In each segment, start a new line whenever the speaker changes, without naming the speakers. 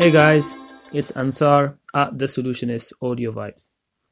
Hey guys, it's Ansar at The Solutionist Audio Vibes.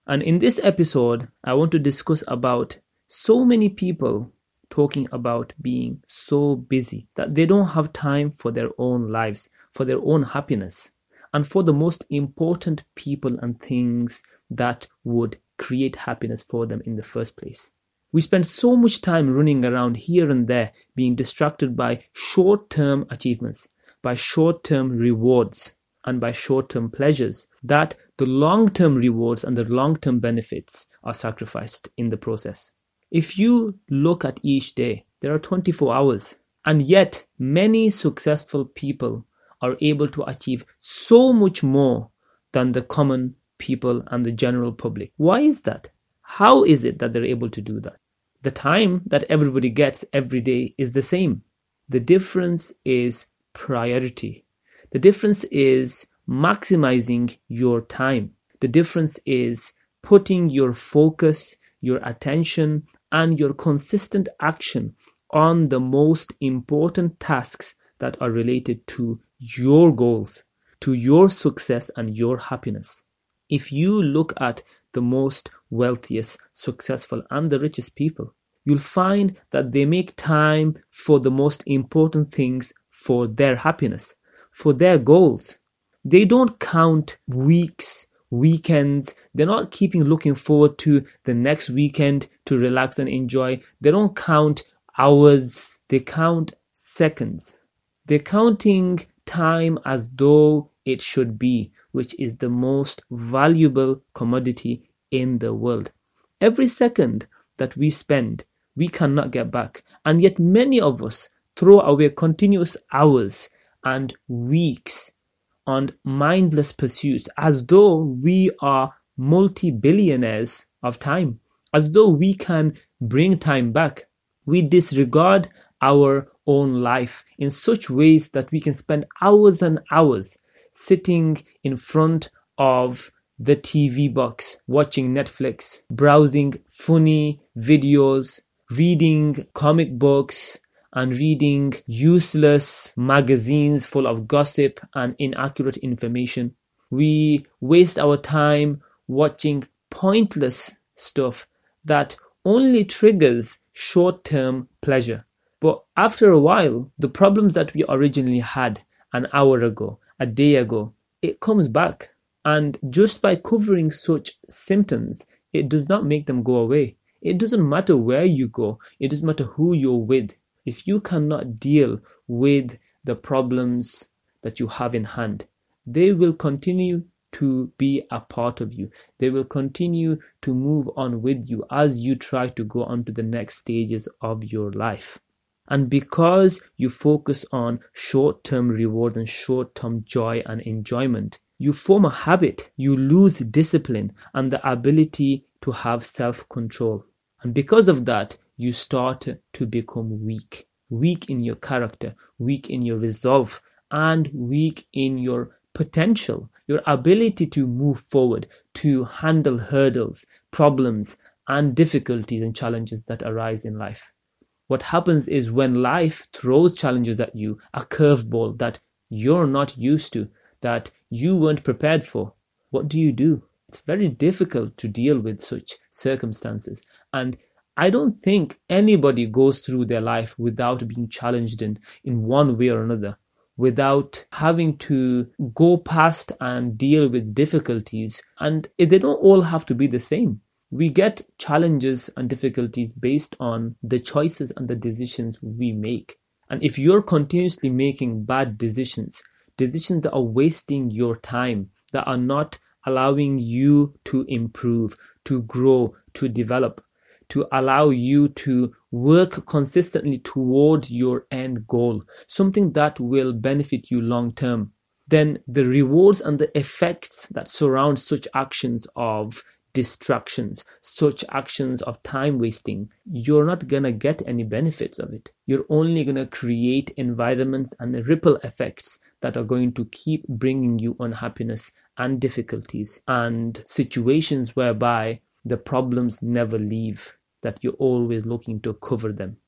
And in this episode, I want to discuss about so many people talking about being so busy that they don't have time for their own lives, for their own happiness, and for the most important people and things that would create happiness for them in the first place. We spend so much time running around here and there, being distracted by short term achievements, by short term rewards, and by short term pleasures, that the long term rewards and the long term benefits are sacrificed in the process. If you look at each day, there are 24 hours, and yet many successful people are able to achieve so much more than the common people and the general public. Why is that? How is it that they're able to do that? The time that everybody gets every day is the same. The difference is priority. The difference is maximizing your time. The difference is putting your focus, your attention, and your consistent action on the most important tasks that are related to your goals, to your success and your happiness. If you look at the most wealthiest, successful, and the richest people, you'll find that they make time for the most important things for their happiness, for their goals. They don't count weeks, weekends. They're not keeping looking forward to the next weekend to relax and enjoy. They don't count hours, they count seconds. They're counting time as though it should be, which is the most valuable commodity in the world. Every second that we spend, we cannot get back. And yet, many of us throw away continuous hours and weeks on mindless pursuits as though we are multi billionaires of time, as though we can bring time back. We disregard our own life in such ways that we can spend hours and hours sitting in front of the TV box, watching Netflix, browsing funny videos, reading comic books, and reading useless magazines full of gossip and inaccurate information. We waste our time watching pointless stuff that only triggers short term pleasure. But after a while, the problems that we originally had an hour ago, a day ago, it comes back. And just by covering such symptoms, it does not make them go away. It doesn't matter where you go, it doesn't matter who you're with. If you cannot deal with the problems that you have in hand, they will continue to be a part of you. They will continue to move on with you as you try to go on to the next stages of your life. And because you focus on short term rewards and short term joy and enjoyment, you form a habit, you lose discipline and the ability to have self control. And because of that, you start to become weak. Weak in your character, weak in your resolve, and weak in your potential, your ability to move forward, to handle hurdles, problems, and difficulties and challenges that arise in life. What happens is when life throws challenges at you, a curveball that you're not used to, that you weren't prepared for, what do you do? It's very difficult to deal with such circumstances. And I don't think anybody goes through their life without being challenged in, in one way or another, without having to go past and deal with difficulties. And they don't all have to be the same. We get challenges and difficulties based on the choices and the decisions we make. And if you're continuously making bad decisions, decisions that are wasting your time, that are not allowing you to improve, to grow, to develop, to allow you to work consistently toward your end goal, something that will benefit you long term, then the rewards and the effects that surround such actions of distractions, such actions of time wasting, you're not gonna get any benefits of it. You're only gonna create environments and ripple effects that are going to keep bringing you unhappiness and difficulties and situations whereby the problems never leave, that you're always looking to cover them.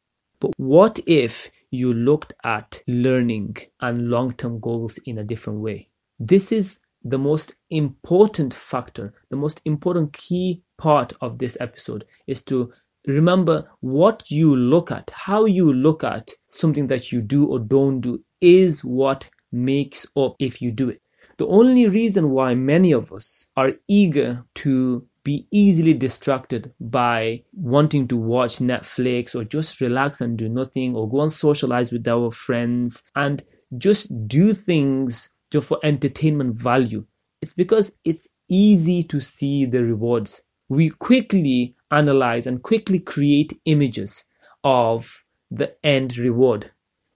But what if you looked at learning and long term goals in a different way? this is the most important factor, the most important key part of this episode is to remember what you look at, how you look at something that you do or don't do is what makes up if you do it. The only reason why many of us are eager to be easily distracted by wanting to watch Netflix or just relax and do nothing or go and socialize with our friends and just do things just for entertainment value. It's because it's easy to see the rewards. We quickly analyze and quickly create images of the end reward.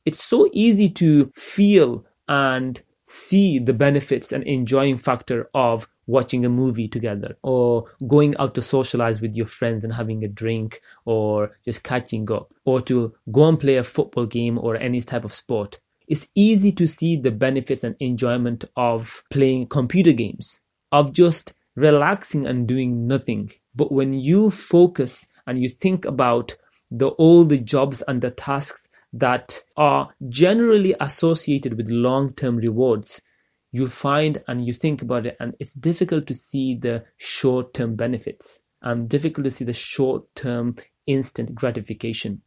It's so easy to feel and see the benefits and enjoying factor of watching a movie together or going out to socialize with your friends and having a drink or just catching up or to go and play a football game or any type of sport. It's easy to see the benefits and enjoyment of playing computer games, of just relaxing and doing nothing. But when you focus and you think about the all the jobs and the tasks that are generally associated with long-term rewards you find and you think about it and it's difficult to see the short-term benefits and difficult to see the short-term instant gratification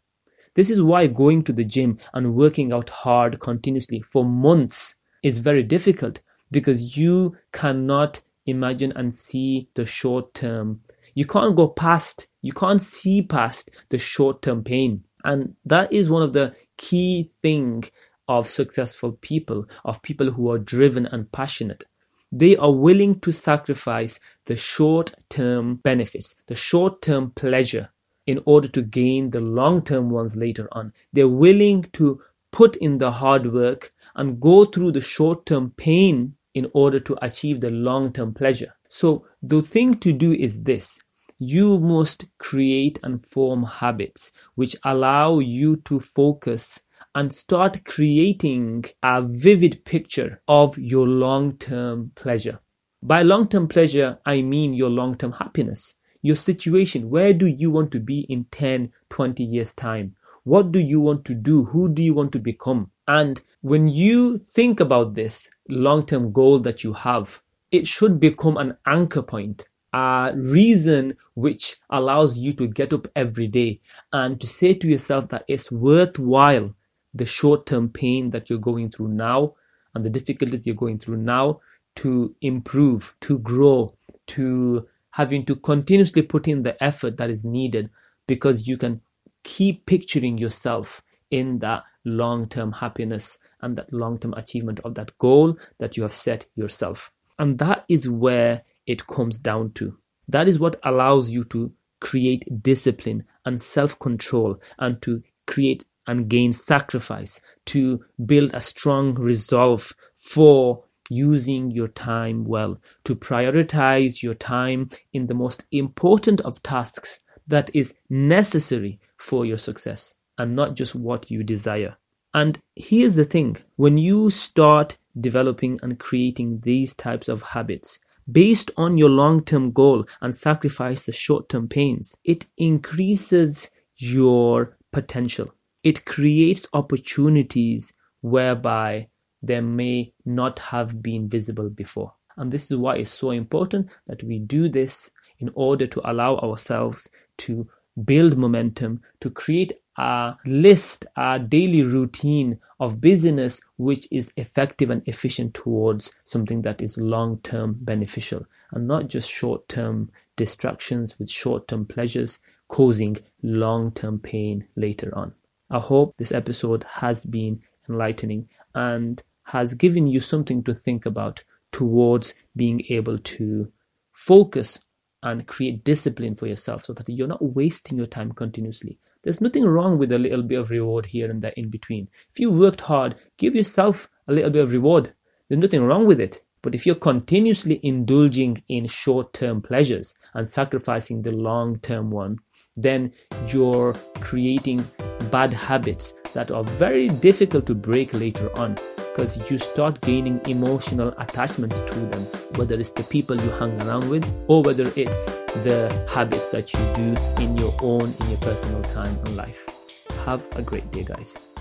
this is why going to the gym and working out hard continuously for months is very difficult because you cannot imagine and see the short term you can't go past, you can't see past the short term pain. And that is one of the key thing of successful people, of people who are driven and passionate. They are willing to sacrifice the short term benefits, the short term pleasure in order to gain the long term ones later on. They're willing to put in the hard work and go through the short term pain in order to achieve the long term pleasure. So the thing to do is this you must create and form habits which allow you to focus and start creating a vivid picture of your long term pleasure. By long term pleasure, I mean your long term happiness, your situation. Where do you want to be in 10, 20 years' time? What do you want to do? Who do you want to become? And when you think about this long term goal that you have, it should become an anchor point a reason which allows you to get up every day and to say to yourself that it's worthwhile the short term pain that you're going through now and the difficulties you're going through now to improve, to grow, to having to continuously put in the effort that is needed because you can keep picturing yourself in that long term happiness and that long term achievement of that goal that you have set yourself. And that is where it comes down to. That is what allows you to create discipline and self control and to create and gain sacrifice, to build a strong resolve for using your time well, to prioritize your time in the most important of tasks that is necessary for your success and not just what you desire. And here's the thing when you start developing and creating these types of habits, based on your long term goal and sacrifice the short term pains. It increases your potential. It creates opportunities whereby there may not have been visible before. And this is why it's so important that we do this in order to allow ourselves to build momentum, to create a list, a daily routine of business which is effective and efficient towards something that is long term beneficial and not just short term distractions with short term pleasures causing long term pain later on. I hope this episode has been enlightening and has given you something to think about towards being able to focus and create discipline for yourself so that you're not wasting your time continuously there's nothing wrong with a little bit of reward here and there in between. If you worked hard, give yourself a little bit of reward. There's nothing wrong with it. But if you're continuously indulging in short term pleasures and sacrificing the long term one, then you're creating bad habits that are very difficult to break later on because you start gaining emotional attachments to them, whether it's the people you hang around with or whether it's the habits that you do in your own, in your personal time and life. Have a great day, guys.